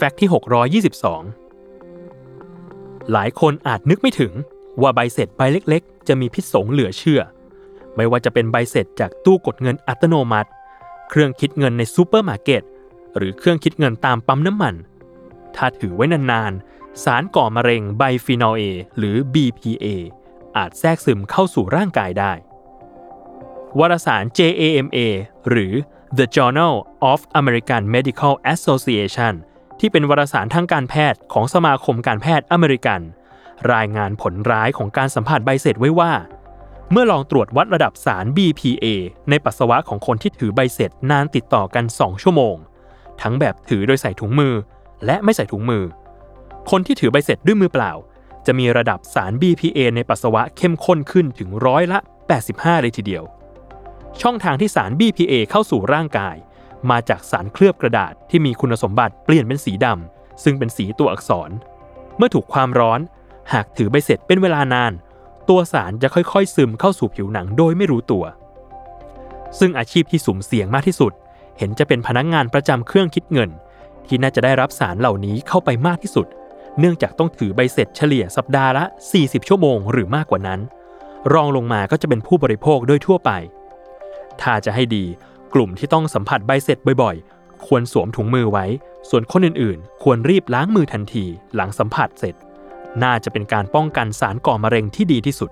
Fact ที่ 622 หลายคนอาจนึกไม่ถึงว่าใบเสร็จใบเล็กๆ จะมีพิษสงเหลือเชื่อ ไม่ว่าจะเป็นใบเสร็จจากตู้กดเงินอัตโนมัติ เครื่องคิดเงินในซูเปอร์มาร์เก็ต หรือเครื่องคิดเงินตามปั๊มน้ำมัน ถ้าถือไว้นานๆ สารก่อมะเร็งไบฟีนอลเอหรือ BPA อาจแทรกซึมเข้าสู่ร่างกายได้ วารสาร JAMA หรือ The Journal of American Medical Association ที่เป็นวารสารทางการแพทย์ของสมาคมการแพทย์อเมริกัน รายงานผลร้ายของการสัมผัสใบเสร็จไว้ว่า เมื่อลองตรวจวัดระดับสาร BPA ในปัสสาวะของคนที่ถือใบเสร็จนานติดต่อกัน 2 ชั่วโมง ทั้งแบบถือโดยใส่ถุงมือ และไม่ใส่ถุงมือ คนที่ถือใบเสร็จด้วยมือเปล่า จะมีระดับสาร BPA ในปัสสาวะเข้มข้นขึ้นถึงร้อยละ 85 เลยทีเดียว ช่องทางที่สาร BPA เข้าสู่ร่างกาย มาจากสารเคลือบกระดาษที่มีคุณสมบัติเปลี่ยนเป็นสีดำซึ่งเป็นสีตัวอักษร เมื่อถูกความร้อน หากถือใบเสร็จเป็นเวลานาน ตัวสารจะค่อยๆ ซึมเข้าสู่ผิวหนังโดยไม่รู้ตัว ซึ่งอาชีพที่สุ่มเสี่ยงมากที่สุด เห็นจะเป็นพนักงงานประจำเครื่องคิดเงิน ที่น่าจะได้รับสารเหล่านี้เข้าไปมากที่สุด เนื่องจากต้องถือใบเสร็จเฉลี่ยสัปดาห์ละ 40 ชั่วโมงหรือมากกว่านั้น รองลงมาก็จะเป็นผู้บริโภคโดยทั่วไปถ้าจะให้ดี กลุ่มที่ต้องสัมผัสใบเสร็จบ่อยๆ ควรสวมถุงมือไว้ ส่วนคนอื่นๆ ควรรีบล้างมือทันทีหลังสัมผัสเสร็จ น่าจะเป็นการป้องกันสารก่อมะเร็งที่ดีที่สุด